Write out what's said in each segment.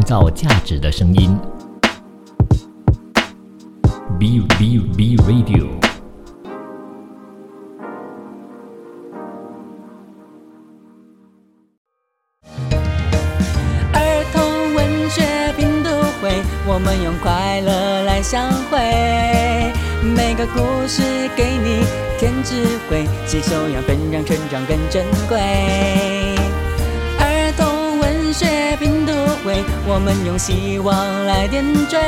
创造价值的声音。B B B Radio。儿童文学拼读会，我们用快乐来相会。每个故事给你添智慧，吸收养分，让成长更珍贵。我们用希望来点缀。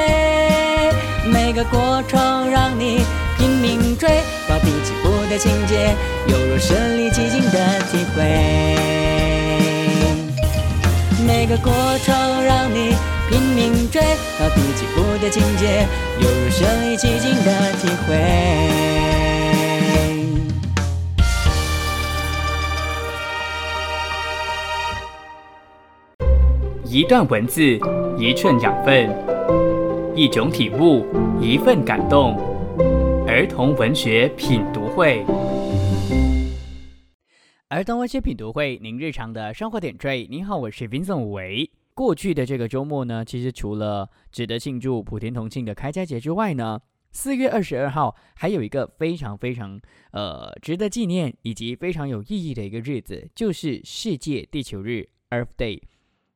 每个过程让你拼命追，高低起伏的情节，犹如身临其境的体会。每个过程让你拼命追，高低起伏的情节，犹如身临其境的体会。一段文字，一寸养分，一种体悟，一份感动。儿童文学品读会，儿童文学品读会，您日常的生活点缀。您好，我是 Vincent 维。过去的这个周末呢，其实除了值得庆祝普天同庆的开斋节之外呢，四月二十二号还有一个非常非常呃值得纪念以及非常有意义的一个日子，就是世界地球日 Earth Day。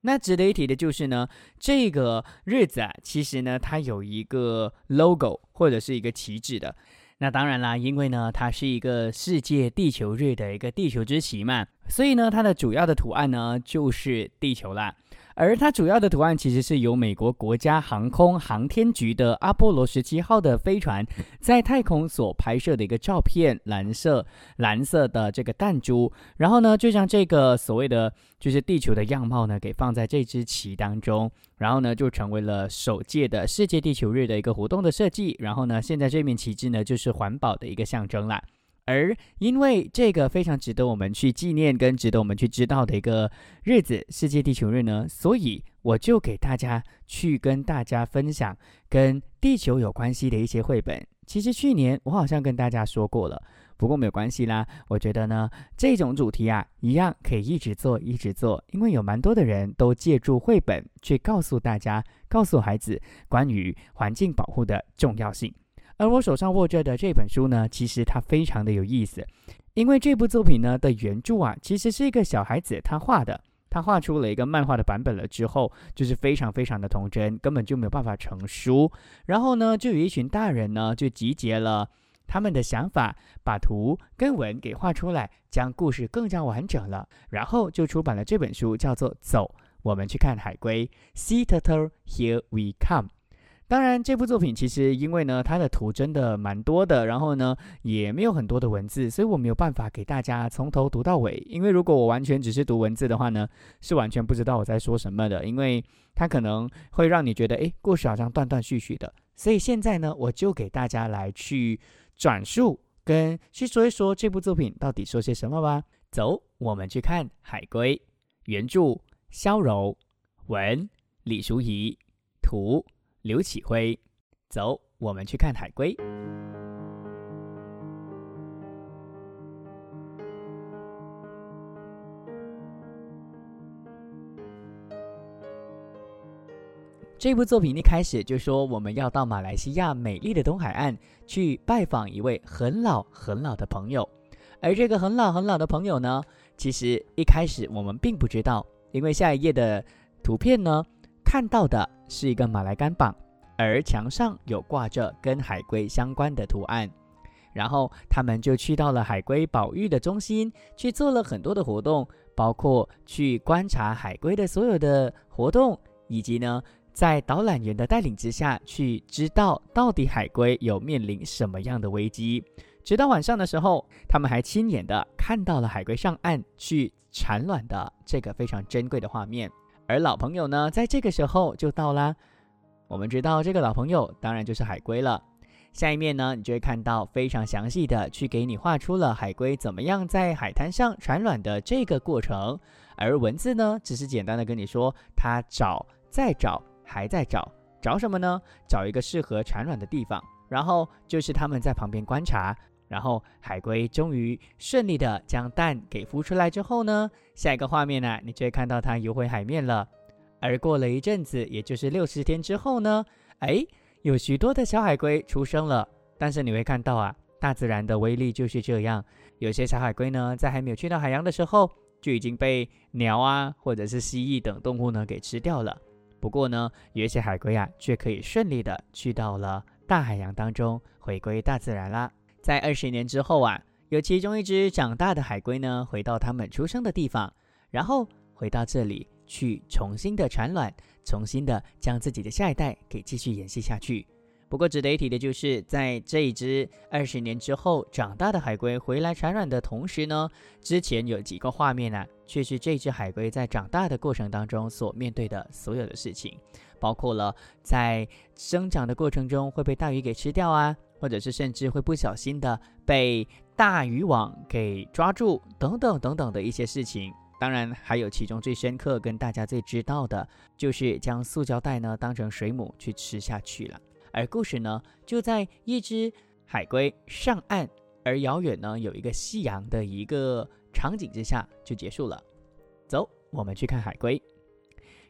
那值得一提的就是呢，这个日子啊，其实呢，它有一个 logo 或者是一个旗帜的。那当然啦，因为呢，它是一个世界地球日的一个地球之旗嘛，所以呢，它的主要的图案呢就是地球啦。而它主要的图案其实是由美国国家航空航天局的阿波罗十七号的飞船在太空所拍摄的一个照片，蓝色蓝色的这个弹珠，然后呢，就将这个所谓的就是地球的样貌呢，给放在这支旗当中，然后呢，就成为了首届的世界地球日的一个活动的设计，然后呢，现在这面旗帜呢，就是环保的一个象征啦。而因为这个非常值得我们去纪念跟值得我们去知道的一个日子——世界地球日呢，所以我就给大家去跟大家分享跟地球有关系的一些绘本。其实去年我好像跟大家说过了，不过没有关系啦。我觉得呢，这种主题啊，一样可以一直做，一直做，因为有蛮多的人都借助绘本去告诉大家、告诉孩子关于环境保护的重要性。而我手上握着的这本书呢，其实它非常的有意思，因为这部作品呢的原著啊，其实是一个小孩子他画的，他画出了一个漫画的版本了之后，就是非常非常的童真，根本就没有办法成书。然后呢，就有一群大人呢，就集结了他们的想法，把图跟文给画出来，将故事更加完整了，然后就出版了这本书，叫做《走，我们去看海龟》，Sea Turtle Here We Come。当然，这部作品其实因为呢，它的图真的蛮多的，然后呢，也没有很多的文字，所以我没有办法给大家从头读到尾。因为如果我完全只是读文字的话呢，是完全不知道我在说什么的，因为它可能会让你觉得，诶，故事好像断断续续的。所以现在呢，我就给大家来去转述跟去说一说这部作品到底说些什么吧。走，我们去看海龟。原著：萧柔，文：李淑仪，图。刘启辉，走，我们去看海龟。这部作品一开始就说我们要到马来西亚美丽的东海岸去拜访一位很老很老的朋友，而这个很老很老的朋友呢，其实一开始我们并不知道，因为下一页的图片呢。看到的是一个马来杆榜，而墙上有挂着跟海龟相关的图案。然后他们就去到了海龟保育的中心，去做了很多的活动，包括去观察海龟的所有的活动，以及呢，在导览员的带领之下去知道到底海龟有面临什么样的危机。直到晚上的时候，他们还亲眼的看到了海龟上岸去产卵的这个非常珍贵的画面。而老朋友呢，在这个时候就到啦。我们知道这个老朋友当然就是海龟了。下一面呢，你就会看到非常详细的去给你画出了海龟怎么样在海滩上产卵的这个过程。而文字呢，只是简单的跟你说，他找、再找、还在找，找什么呢？找一个适合产卵的地方。然后就是他们在旁边观察。然后海龟终于顺利的将蛋给孵出来之后呢，下一个画面呢，你就会看到它游回海面了。而过了一阵子，也就是六十天之后呢，哎，有许多的小海龟出生了。但是你会看到啊，大自然的威力就是这样，有些小海龟呢，在还没有去到海洋的时候，就已经被鸟啊，或者是蜥蜴等动物呢给吃掉了。不过呢，有一些海龟啊，却可以顺利的去到了大海洋当中，回归大自然啦。在二十年之后啊，有其中一只长大的海龟呢，回到它们出生的地方，然后回到这里去重新的产卵，重新的将自己的下一代给继续延续下去。不过值得一提的就是，在这一只二十年之后长大的海龟回来产卵的同时呢，之前有几个画面呢，却是这只海龟在长大的过程当中所面对的所有的事情，包括了在生长的过程中会被大鱼给吃掉啊，或者是甚至会不小心的被大渔网给抓住等等等等的一些事情。当然，还有其中最深刻跟大家最知道的，就是将塑胶袋呢当成水母去吃下去了。而故事呢，就在一只海龟上岸，而遥远呢有一个夕阳的一个场景之下就结束了。走，我们去看海龟。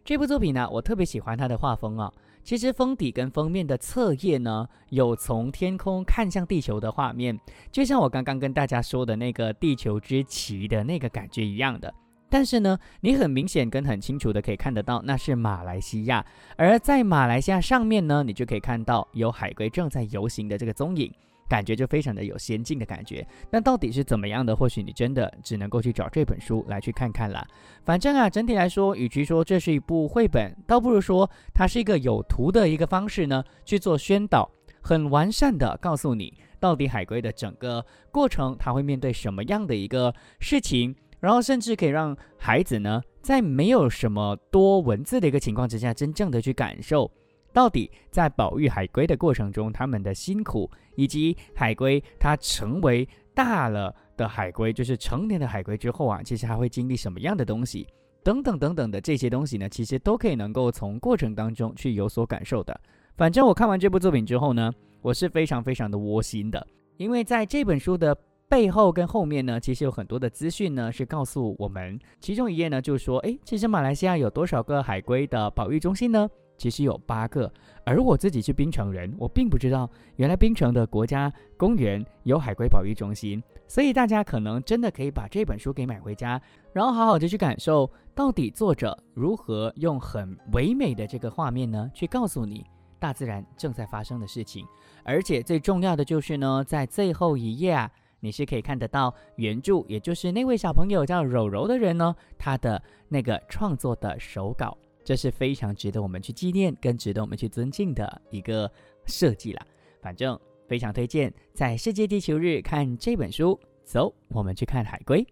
这部作品呢，我特别喜欢它的画风啊。其实封底跟封面的侧页呢，有从天空看向地球的画面，就像我刚刚跟大家说的那个地球之旗的那个感觉一样的。但是呢，你很明显跟很清楚的可以看得到，那是马来西亚。而在马来西亚上面呢，你就可以看到有海龟正在游行的这个踪影，感觉就非常的有先进的感觉。那到底是怎么样的？或许你真的只能够去找这本书来去看看了。反正啊，整体来说，与其说这是一部绘本，倒不如说它是一个有图的一个方式呢去做宣导，很完善的告诉你到底海龟的整个过程，它会面对什么样的一个事情。然后甚至可以让孩子呢，在没有什么多文字的一个情况之下，真正的去感受到底在保育海龟的过程中他们的辛苦，以及海龟它成为大了的海龟，就是成年的海龟之后啊，其实还会经历什么样的东西，等等等等的这些东西呢，其实都可以能够从过程当中去有所感受的。反正我看完这部作品之后呢，我是非常非常的窝心的，因为在这本书的。背后跟后面呢，其实有很多的资讯呢，是告诉我们。其中一页呢，就说，诶，其实马来西亚有多少个海龟的保育中心呢？其实有八个。而我自己是槟城人，我并不知道原来槟城的国家公园有海龟保育中心。所以大家可能真的可以把这本书给买回家，然后好好的去感受，到底作者如何用很唯美的这个画面呢，去告诉你大自然正在发生的事情。而且最重要的就是呢，在最后一页啊。你是可以看得到原著，也就是那位小朋友叫柔柔的人呢，他的那个创作的手稿，这是非常值得我们去纪念跟值得我们去尊敬的一个设计了。反正非常推荐在世界地球日看这本书。走，我们去看海龟，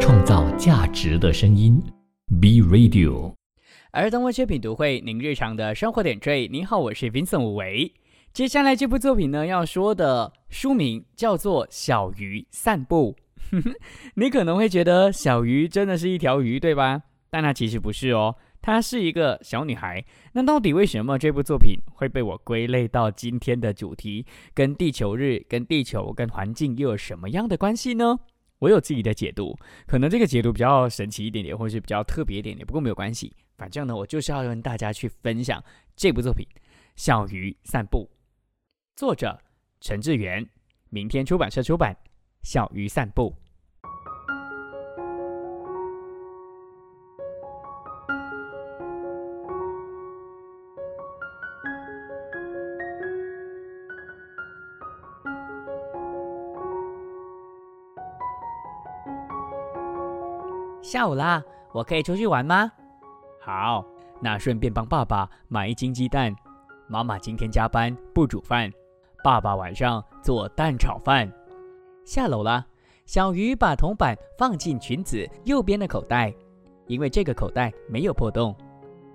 创造价值的声音，B Radio。儿童文学品读会，您日常的生活点缀。您好，我是 Vincent 武维。接下来这部作品呢，要说的书名叫做《小鱼散步》。你可能会觉得小鱼真的是一条鱼，对吧？但它其实不是哦，她是一个小女孩。那到底为什么这部作品会被我归类到今天的主题，跟地球日、跟地球、跟环境又有什么样的关系呢？我有自己的解读，可能这个解读比较神奇一点点，或是比较特别一点点。不过没有关系，反正呢，我就是要跟大家去分享这部作品《小鱼散步》。作者陈志远，明天出版社出版《小鱼散步》。下午啦，我可以出去玩吗？好，那顺便帮爸爸买一斤鸡蛋。妈妈今天加班不煮饭。爸爸晚上做蛋炒饭。下楼了，小鱼把铜板放进裙子右边的口袋，因为这个口袋没有破洞。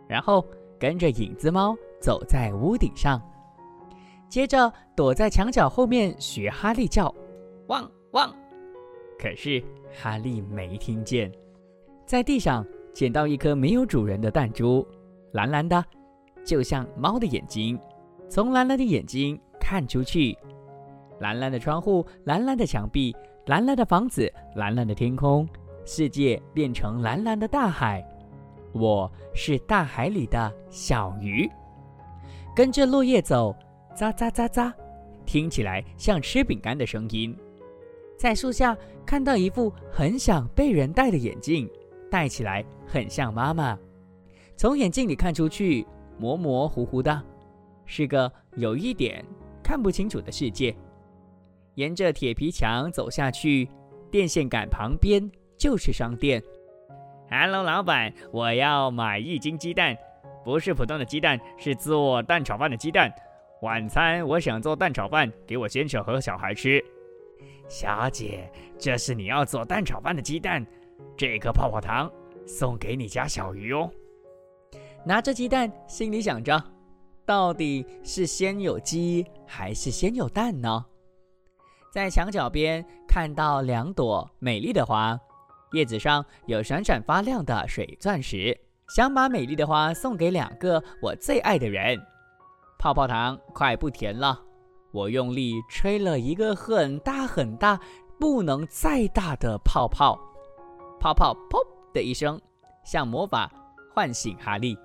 然后跟着影子猫走在屋顶上，接着躲在墙角后面学哈利叫汪汪。可是哈利没听见。在地上捡到一颗没有主人的弹珠，蓝蓝的，就像猫的眼睛。从蓝蓝的眼睛。看出去，蓝蓝的窗户，蓝蓝的墙壁，蓝蓝的房子，蓝蓝的天空，世界变成蓝蓝的大海。我是大海里的小鱼，跟着落叶走，喳喳喳喳，听起来像吃饼干的声音。在树下看到一副很想被人戴的眼镜，戴起来很像妈妈。从眼镜里看出去，模模糊糊的，是个有一点看不清楚的世界。沿着铁皮墙走下去，电线杆旁边就是商店。Hello，老板，我要买一斤鸡蛋，不是普通的鸡蛋，是做蛋炒饭的鸡蛋。晚餐我想做蛋炒饭，给我先生和小孩吃。小姐，这是你要做蛋炒饭的鸡蛋，这颗泡泡糖送给你家小鱼哦。拿着鸡蛋，心里想着，到底是先有鸡还是先有蛋呢？在墙角边看到两朵美丽的花，叶子上有闪闪发亮的水钻石，想把美丽的花送给两个我最爱的人。泡泡糖快不甜了。我用力吹了一个很大很大、不能再大的泡泡，泡泡“噗”的一声，像魔法唤醒哈利。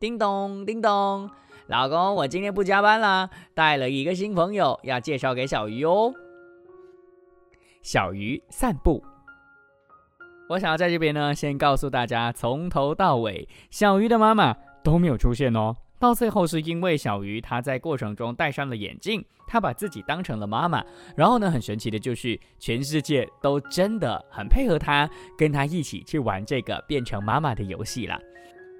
叮咚叮咚，老公，我今天不加班了，带了一个新朋友要介绍给小鱼哦。小鱼散步，我想要在这边呢，先告诉大家，从头到尾，小鱼的妈妈都没有出现哦。到最后是因为小鱼他在过程中戴上了眼镜，他把自己当成了妈妈。然后呢，很神奇的就是全世界都真的很配合他，跟他一起去玩这个变成妈妈的游戏了。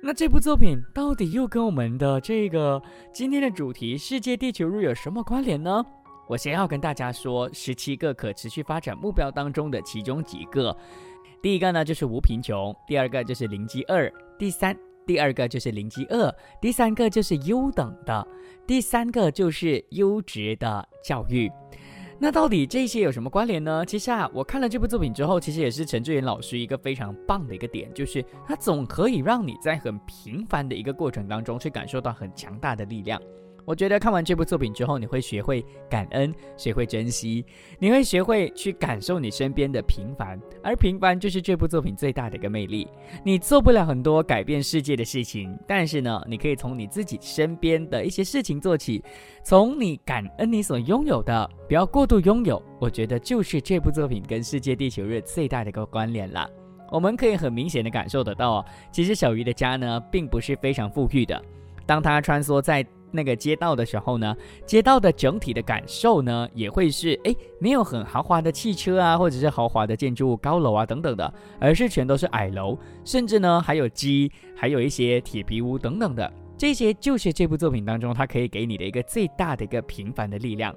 那这部作品到底又跟我们的这个今天的主题世界地球日有什么关联呢？我先要跟大家说十七个可持续发展目标当中的其中几个。第一个呢就是无贫穷，第二个就是零饥饿，第三。第二个就是零饥饿，第三个就是优等的，第三个就是优质的教育。那到底这些有什么关联呢？其实啊，我看了这部作品之后，其实也是陈志远老师一个非常棒的一个点，就是他总可以让你在很平凡的一个过程当中，去感受到很强大的力量。我觉得看完这部作品之后，你会学会感恩，学会珍惜，你会学会去感受你身边的平凡，而平凡就是这部作品最大的一个魅力。你做不了很多改变世界的事情，但是呢，你可以从你自己身边的一些事情做起，从你感恩你所拥有的，不要过度拥有。我觉得就是这部作品跟世界地球日最大的一个关联了。我们可以很明显的感受得到，其实小鱼的家呢，并不是非常富裕的，当他穿梭在。那个街道的时候呢，街道的整体的感受呢，也会是哎，没有很豪华的汽车啊，或者是豪华的建筑物、高楼啊等等的，而是全都是矮楼，甚至呢还有鸡，还有一些铁皮屋等等的。这些就是这部作品当中它可以给你的一个最大的一个平凡的力量。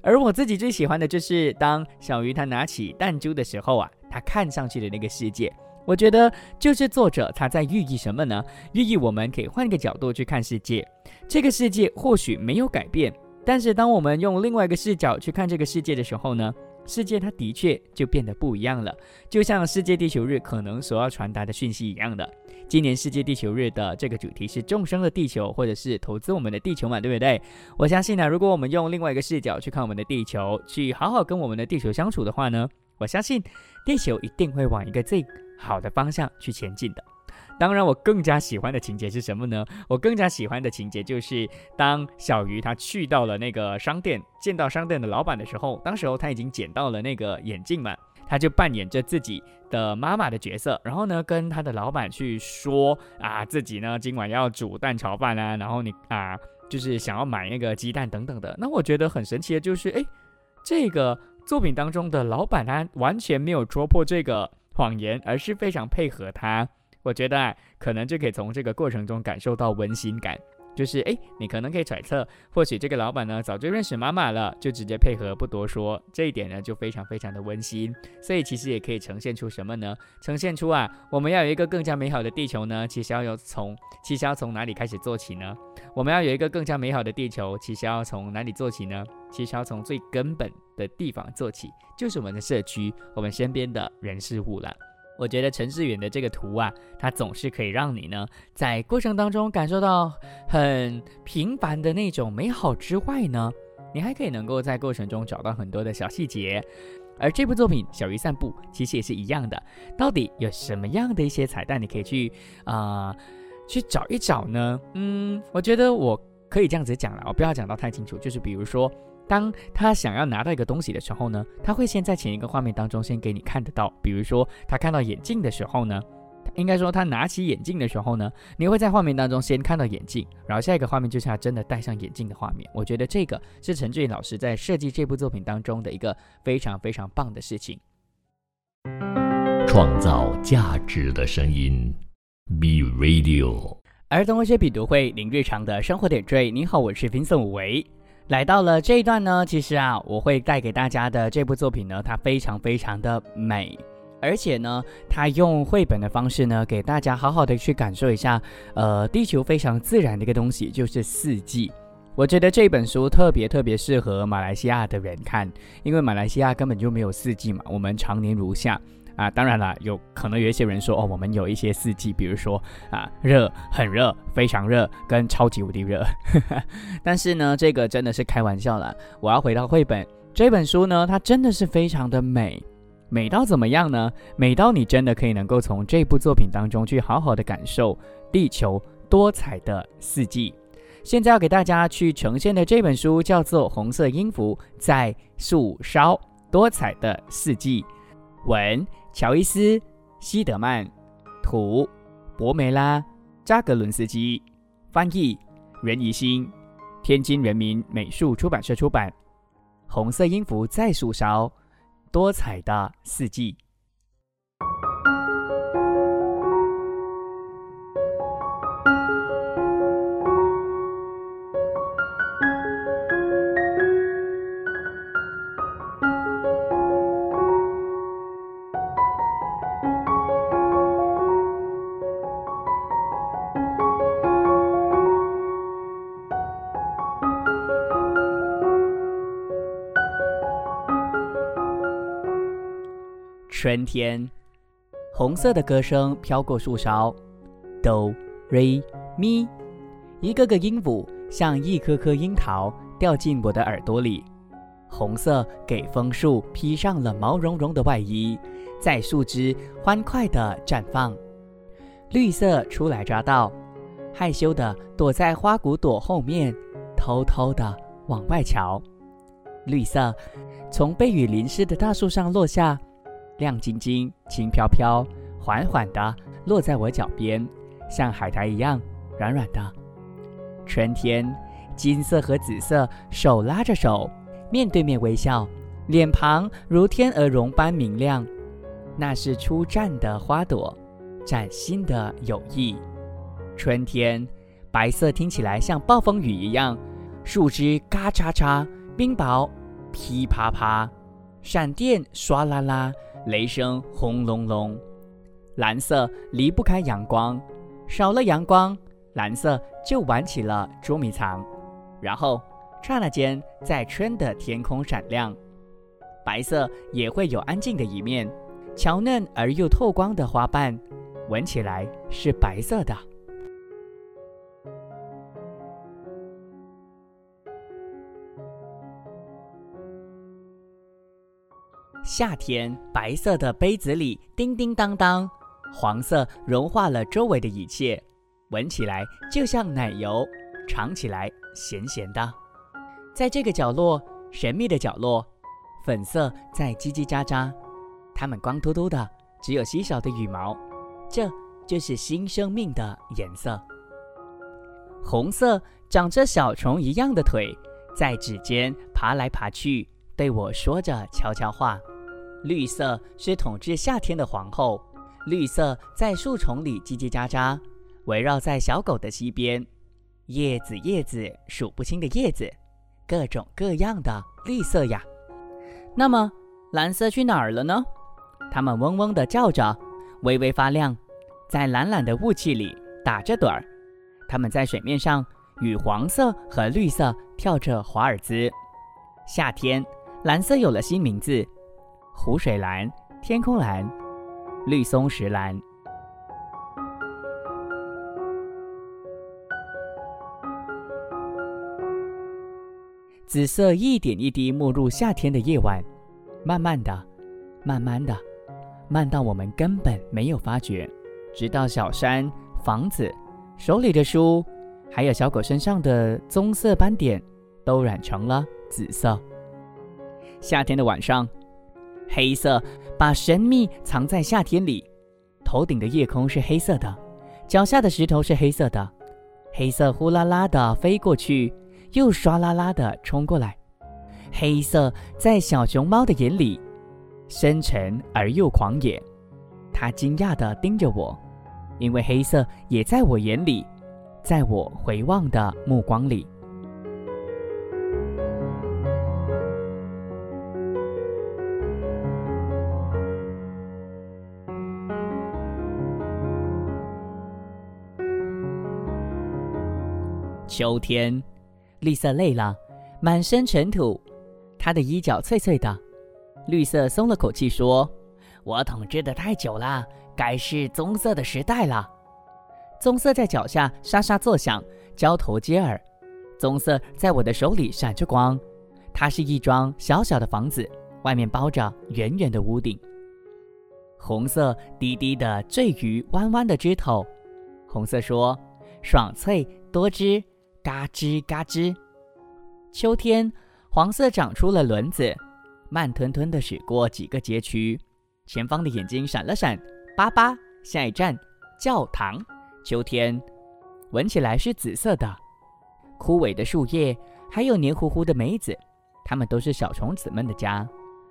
而我自己最喜欢的就是当小鱼它拿起弹珠的时候啊，它看上去的那个世界。我觉得就是作者他在寓意什么呢？寓意我们可以换一个角度去看世界。这个世界或许没有改变，但是当我们用另外一个视角去看这个世界的时候呢，世界它的确就变得不一样了。就像世界地球日可能所要传达的讯息一样的。今年世界地球日的这个主题是众生的地球，或者是投资我们的地球嘛，对不对？我相信呢，如果我们用另外一个视角去看我们的地球，去好好跟我们的地球相处的话呢，我相信地球一定会往一个最好的方向去前进的。当然，我更加喜欢的情节是什么呢？我更加喜欢的情节就是，当小鱼他去到了那个商店，见到商店的老板的时候，当时候他已经捡到了那个眼镜嘛，他就扮演着自己的妈妈的角色，然后呢，跟他的老板去说啊，自己呢今晚要煮蛋炒饭啊，然后你啊，就是想要买那个鸡蛋等等的。那我觉得很神奇的就是，哎，这个作品当中的老板他完全没有戳破这个谎言，而是非常配合他。我觉得啊，可能就可以从这个过程中感受到温馨感，就是哎，你可能可以揣测，或许这个老板呢早就认识妈妈了，就直接配合不多说，这一点呢就非常非常的温馨。所以其实也可以呈现出什么呢？呈现出啊，我们要有一个更加美好的地球呢，其实要有从，其实要从哪里开始做起呢？我们要有一个更加美好的地球，其实要从哪里做起呢？其实要从最根本的地方做起，就是我们的社区，我们身边的人事物了。我觉得陈志远的这个图啊，它总是可以让你呢，在过程当中感受到很平凡的那种美好之外呢，你还可以能够在过程中找到很多的小细节。而这部作品《小鱼散步》其实也是一样的。到底有什么样的一些彩蛋，你可以去啊去找一找呢？嗯，我觉得我可以这样子讲了，我不要讲到太清楚。就是比如说，当他想要拿到一个东西的时候呢，他会先在前一个画面当中先给你看得到。比如说，他看到眼镜的时候呢。应该说，他拿起眼镜的时候呢，你会在画面当中先看到眼镜，然后下一个画面就是他真的戴上眼镜的画面。我觉得这个是陈志远老师在设计这部作品当中的一个非常非常棒的事情。创造价值的声音，B Radio。儿童文学品读会，您日常的生活点缀。你好，我是 Vincent 维。来到了这一段呢，其实啊，我会带给大家的这部作品呢，它非常非常的美。而且呢，它用绘本的方式呢，给大家好好的去感受一下，呃，地球非常自然的一个东西，就是四季。我觉得这本书特别特别适合马来西亚的人看，因为马来西亚根本就没有四季嘛，我们常年如夏啊。当然了，有可能有一些人说，哦，我们有一些四季，比如说啊，热、很热、非常热，跟超级无敌热。但是呢，这个真的是开玩笑了。我要回到绘本这本书呢，它真的是非常的美。美到怎么样呢？美到你真的可以能够从这部作品当中去好好的感受地球多彩的四季。现在要给大家去呈现的这本书叫做《红色音符在树梢：多彩的四季》，文乔伊斯·西德曼，图博梅拉·扎格伦斯基，翻译袁怡欣，天津人民美术出版社出版，《红色音符在树梢》。多彩的四季。春天，红色的歌声飘过树梢，哆、瑞、咪，一个个音符像一颗颗樱桃掉进我的耳朵里。红色给枫树披上了毛茸茸的外衣，在树枝欢快地绽放。绿色初来乍到，害羞地躲在花骨朵后面，偷偷地往外瞧。绿色从被雨淋湿的大树上落下。亮晶晶、轻飘飘，缓缓地落在我脚边，像海苔一样软软的。春天，金色和紫色手拉着手，面对面微笑，脸庞如天鹅绒般明亮。那是初绽的花朵，崭新的友谊。春天，白色听起来像暴风雨一样，树枝嘎嚓嚓，冰雹噼啪啪，闪电唰啦啦。雷声轰隆隆，蓝色离不开阳光，少了阳光，蓝色就玩起了捉迷藏，然后刹那间在春的天空闪亮。白色也会有安静的一面，娇嫩而又透光的花瓣，闻起来是白色的。夏天，白色的杯子里叮叮当当，黄色融化了周围的一切，闻起来就像奶油，尝起来咸咸的。在这个角落，神秘的角落，粉色在叽叽喳喳，它们光秃秃的，只有稀少的羽毛，这就是新生命的颜色。红色长着小虫一样的腿，在指尖爬来爬去，对我说着悄悄话。绿色是统治夏天的皇后，绿色在树丛里叽叽喳喳，围绕在小狗的西边。叶子，叶子，数不清的叶子，各种各样的绿色呀。那么蓝色去哪儿了呢？它们嗡嗡地叫着，微微发亮，在蓝蓝的雾气里打着盹儿。它们在水面上与黄色和绿色跳着华尔兹。夏天，蓝色有了新名字。湖水蓝、天空蓝、绿松石蓝，紫色一点一滴没入夏天的夜晚，慢慢的，慢慢的，慢到我们根本没有发觉，直到小山、房子、手里的书，还有小狗身上的棕色斑点，都染成了紫色。夏天的晚上，黑色把神秘藏在夏天里。头顶的夜空是黑色的，脚下的石头是黑色的，黑色呼啦啦的飞过去，又唰啦啦的冲过来。黑色在小熊猫的眼里，深沉而又狂野。它惊讶地盯着我，因为黑色也在我眼里，在我回望的目光里。秋天，绿色累了，满身尘土，他的衣角脆脆的。绿色松了口气说：“我统治的太久了，该是棕色的时代了。”棕色在脚下沙沙作响，交头接耳。棕色在我的手里闪着光，它是一幢小小的房子，外面包着圆圆的屋顶。红色低低的坠于弯弯的枝头。红色说：“爽脆多汁。”嘎吱嘎吱，秋天，黄色长出了轮子，慢吞吞地驶过几个街区。前方的眼睛闪了闪，巴巴，下一站，教堂。秋天，闻起来是紫色的。枯萎的树叶，还有黏糊糊的梅子，它们都是小虫子们的家。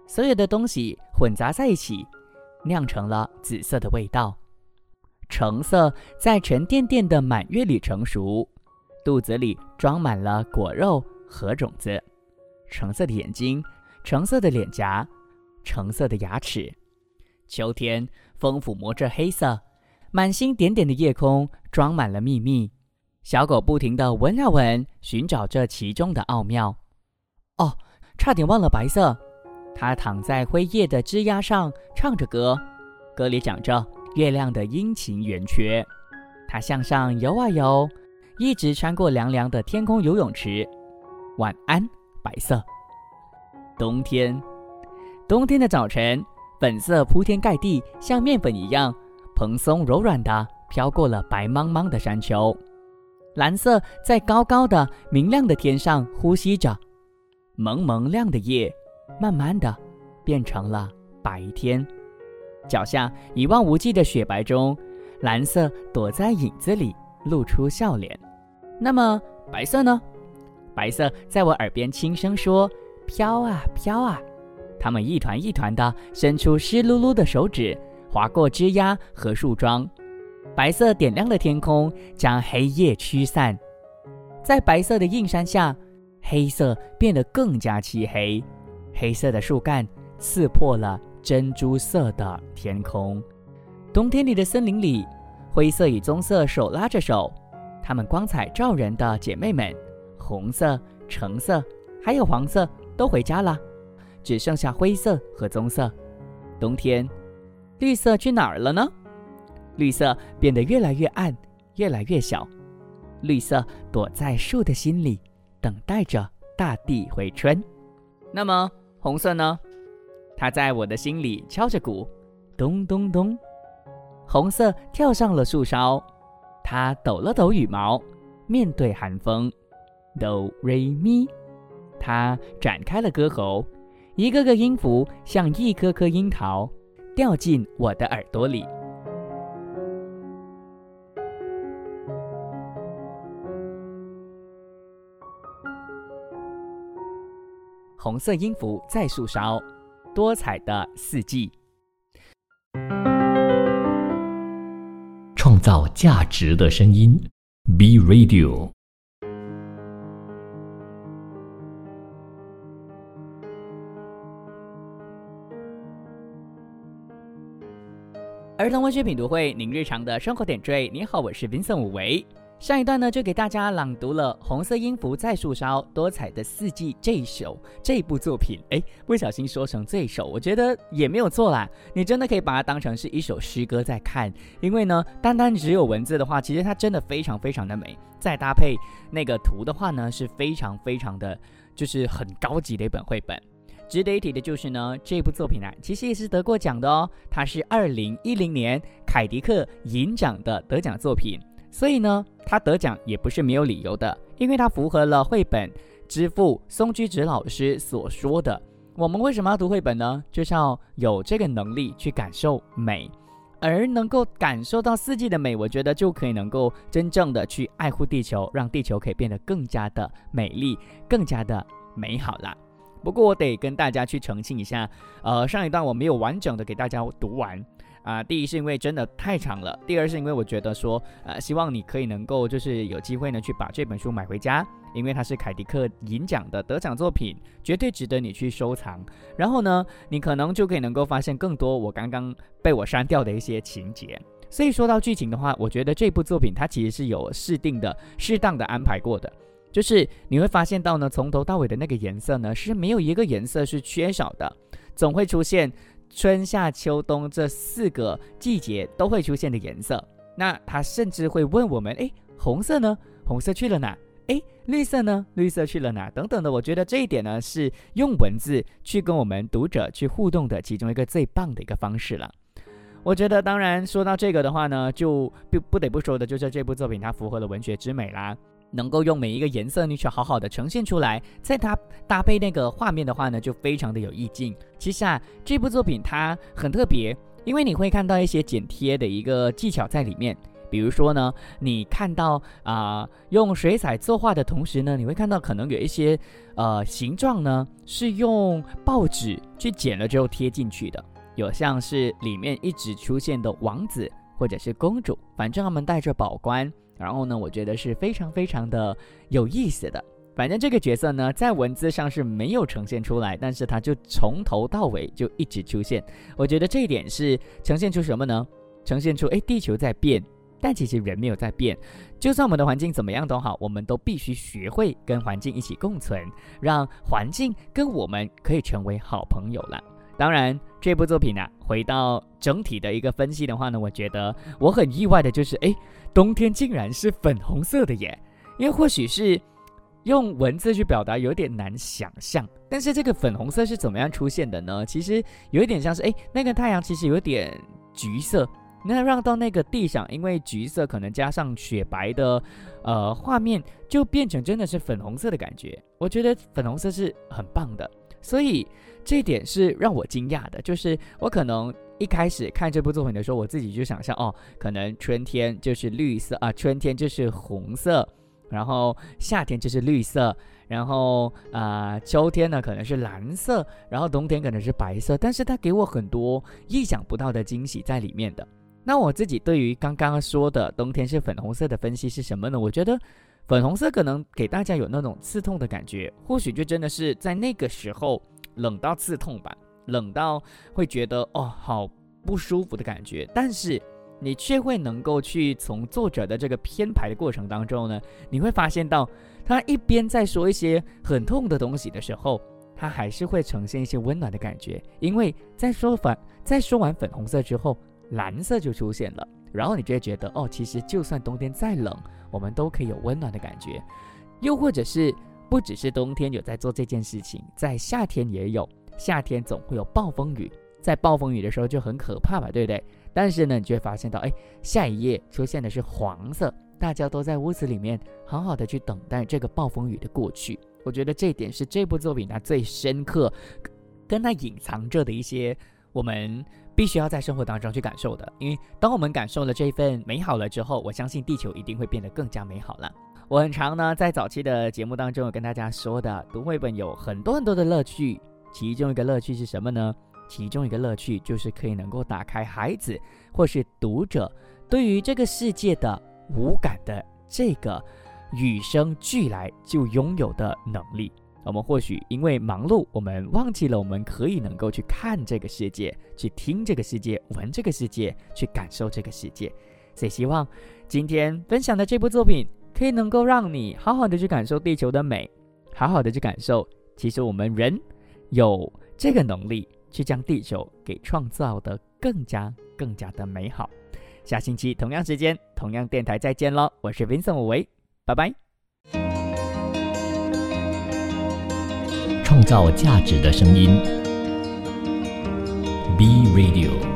所有的东西混杂在一起，酿成了紫色的味道。橙色在沉甸甸的满月里成熟。肚子里装满了果肉和种子，橙色的眼睛，橙色的脸颊，橙色的牙齿。秋天，风抚摸着黑色，满星点点的夜空装满了秘密。小狗不停地闻啊闻，寻找这其中的奥妙。哦，差点忘了白色。它躺在灰叶的枝桠上，唱着歌，歌里讲着月亮的阴晴圆缺。它向上游啊游。一直穿过凉凉的天空游泳池。晚安，白色。冬天，冬天的早晨，粉色铺天盖地，像面粉一样蓬松柔软的飘过了白茫茫的山丘。蓝色在高高的明亮的天上呼吸着。蒙蒙亮的夜，慢慢的变成了白天。脚下一望无际的雪白中，蓝色躲在影子里。露出笑脸，那么白色呢？白色在我耳边轻声说：“飘啊飘啊。”它们一团一团的伸出湿漉漉的手指，划过枝桠和树桩。白色点亮了天空，将黑夜驱散。在白色的映山下，黑色变得更加漆黑。黑色的树干刺破了珍珠色的天空。冬天里的森林里。灰色与棕色手拉着手，她们光彩照人的姐妹们，红色、橙色还有黄色都回家了，只剩下灰色和棕色。冬天，绿色去哪儿了呢？绿色变得越来越暗，越来越小。绿色躲在树的心里，等待着大地回春。那么红色呢？它在我的心里敲着鼓，咚咚咚。红色跳上了树梢，它抖了抖羽毛，面对寒风。哆瑞咪，它展开了歌喉，一个个音符像一颗颗樱桃，掉进我的耳朵里。红色音符在树梢，多彩的四季。造价值的声音，B Radio。儿童文学品读会，您日常的生活点缀。你好，我是 Vincent 武维。上一段呢，就给大家朗读了《红色音符在树梢》多彩的四季这一首这部作品。哎，不小心说成这一首，我觉得也没有错啦。你真的可以把它当成是一首诗歌在看，因为呢，单单只有文字的话，其实它真的非常非常的美。再搭配那个图的话呢，是非常非常的，就是很高级的一本绘本。值得一提的就是呢，这部作品啊，其实也是得过奖的哦。它是二零一零年凯迪克银奖的得奖作品，所以呢，他得奖也不是没有理由的，因为他符合了绘本之父松居直老师所说的：我们为什么要读绘本呢？就是要有这个能力去感受美，而能够感受到四季的美，我觉得就可以能够真正的去爱护地球，让地球可以变得更加的美丽，更加的美好啦。不过我得跟大家去澄清一下，呃，上一段我没有完整的给大家读完啊。第一是因为真的太长了，第二是因为我觉得说，呃，希望你可以能够就是有机会呢去把这本书买回家，因为它是凯迪克银奖的得奖作品，绝对值得你去收藏。然后呢，你可能就可以能够发现更多我刚刚被我删掉的一些情节。所以说到剧情的话，我觉得这部作品它其实是有适定的、适当的安排过的。就是你会发现到呢，从头到尾的那个颜色呢，是没有一个颜色是缺少的，总会出现春夏秋冬这四个季节都会出现的颜色。那他甚至会问我们：诶，红色呢？红色去了哪？诶，绿色呢？绿色去了哪？等等的。我觉得这一点呢，是用文字去跟我们读者去互动的其中一个最棒的一个方式了。我觉得，当然说到这个的话呢，就不不得不说的就是这部作品它符合了文学之美啦。能够用每一个颜色呢去好好的呈现出来，在它搭配那个画面的话呢，就非常的有意境。其实啊，这部作品它很特别，因为你会看到一些剪贴的一个技巧在里面。比如说呢，你看到啊，用水彩作画的同时呢，你会看到可能有一些呃形状呢是用报纸去剪了之后贴进去的，有像是里面一直出现的王子或者是公主，反正他们带着宝冠。然后呢，我觉得是非常非常的有意思的。反正这个角色呢，在文字上是没有呈现出来，但是他就从头到尾就一直出现。我觉得这一点是呈现出什么呢？呈现出哎，地球在变，但其实人没有在变。就算我们的环境怎么样都好，我们都必须学会跟环境一起共存，让环境跟我们可以成为好朋友了。当然，这部作品呢，回到整体的一个分析的话呢，我觉得我很意外的就是，哎，冬天竟然是粉红色的耶！因为或许是用文字去表达有点难想象，但是这个粉红色是怎么样出现的呢？其实有一点像是，哎，那个太阳其实有点橘色，那让到那个地上，因为橘色可能加上雪白的，呃，画面就变成真的是粉红色的感觉。我觉得粉红色是很棒的，所以。这点是让我惊讶的，就是我可能一开始看这部作品的时候，我自己就想象哦，可能春天就是绿色啊，春天就是红色，然后夏天就是绿色，然后啊秋天呢可能是蓝色，然后冬天可能是白色，但是它给我很多意想不到的惊喜在里面的。那我自己对于刚刚说的冬天是粉红色的分析是什么呢？我觉得粉红色可能给大家有那种刺痛的感觉，或许就真的是在那个时候。冷到刺痛吧，冷到会觉得哦，好不舒服的感觉。但是你却会能够去从作者的这个编排的过程当中呢，你会发现到他一边在说一些很痛的东西的时候，他还是会呈现一些温暖的感觉。因为在说反在说完粉红色之后，蓝色就出现了，然后你就会觉得哦，其实就算冬天再冷，我们都可以有温暖的感觉。又或者是。不只是冬天有在做这件事情，在夏天也有。夏天总会有暴风雨，在暴风雨的时候就很可怕吧，对不对？但是呢，你就会发现到，哎，下一页出现的是黄色，大家都在屋子里面好好的去等待这个暴风雨的过去。我觉得这一点是这部作品它最深刻，跟它隐藏着的一些我们必须要在生活当中去感受的。因为当我们感受了这份美好了之后，我相信地球一定会变得更加美好了。我很常呢，在早期的节目当中有跟大家说的，读绘本有很多很多的乐趣。其中一个乐趣是什么呢？其中一个乐趣就是可以能够打开孩子或是读者对于这个世界的无感的这个与生俱来就拥有的能力。我们或许因为忙碌，我们忘记了我们可以能够去看这个世界，去听这个世界，闻这个世界，去感受这个世界。所以希望今天分享的这部作品。可以能够让你好好的去感受地球的美，好好的去感受，其实我们人有这个能力去将地球给创造的更加更加的美好。下星期同样时间，同样电台再见喽！我是 Vincent 吴为，拜拜。创造价值的声音。B Radio。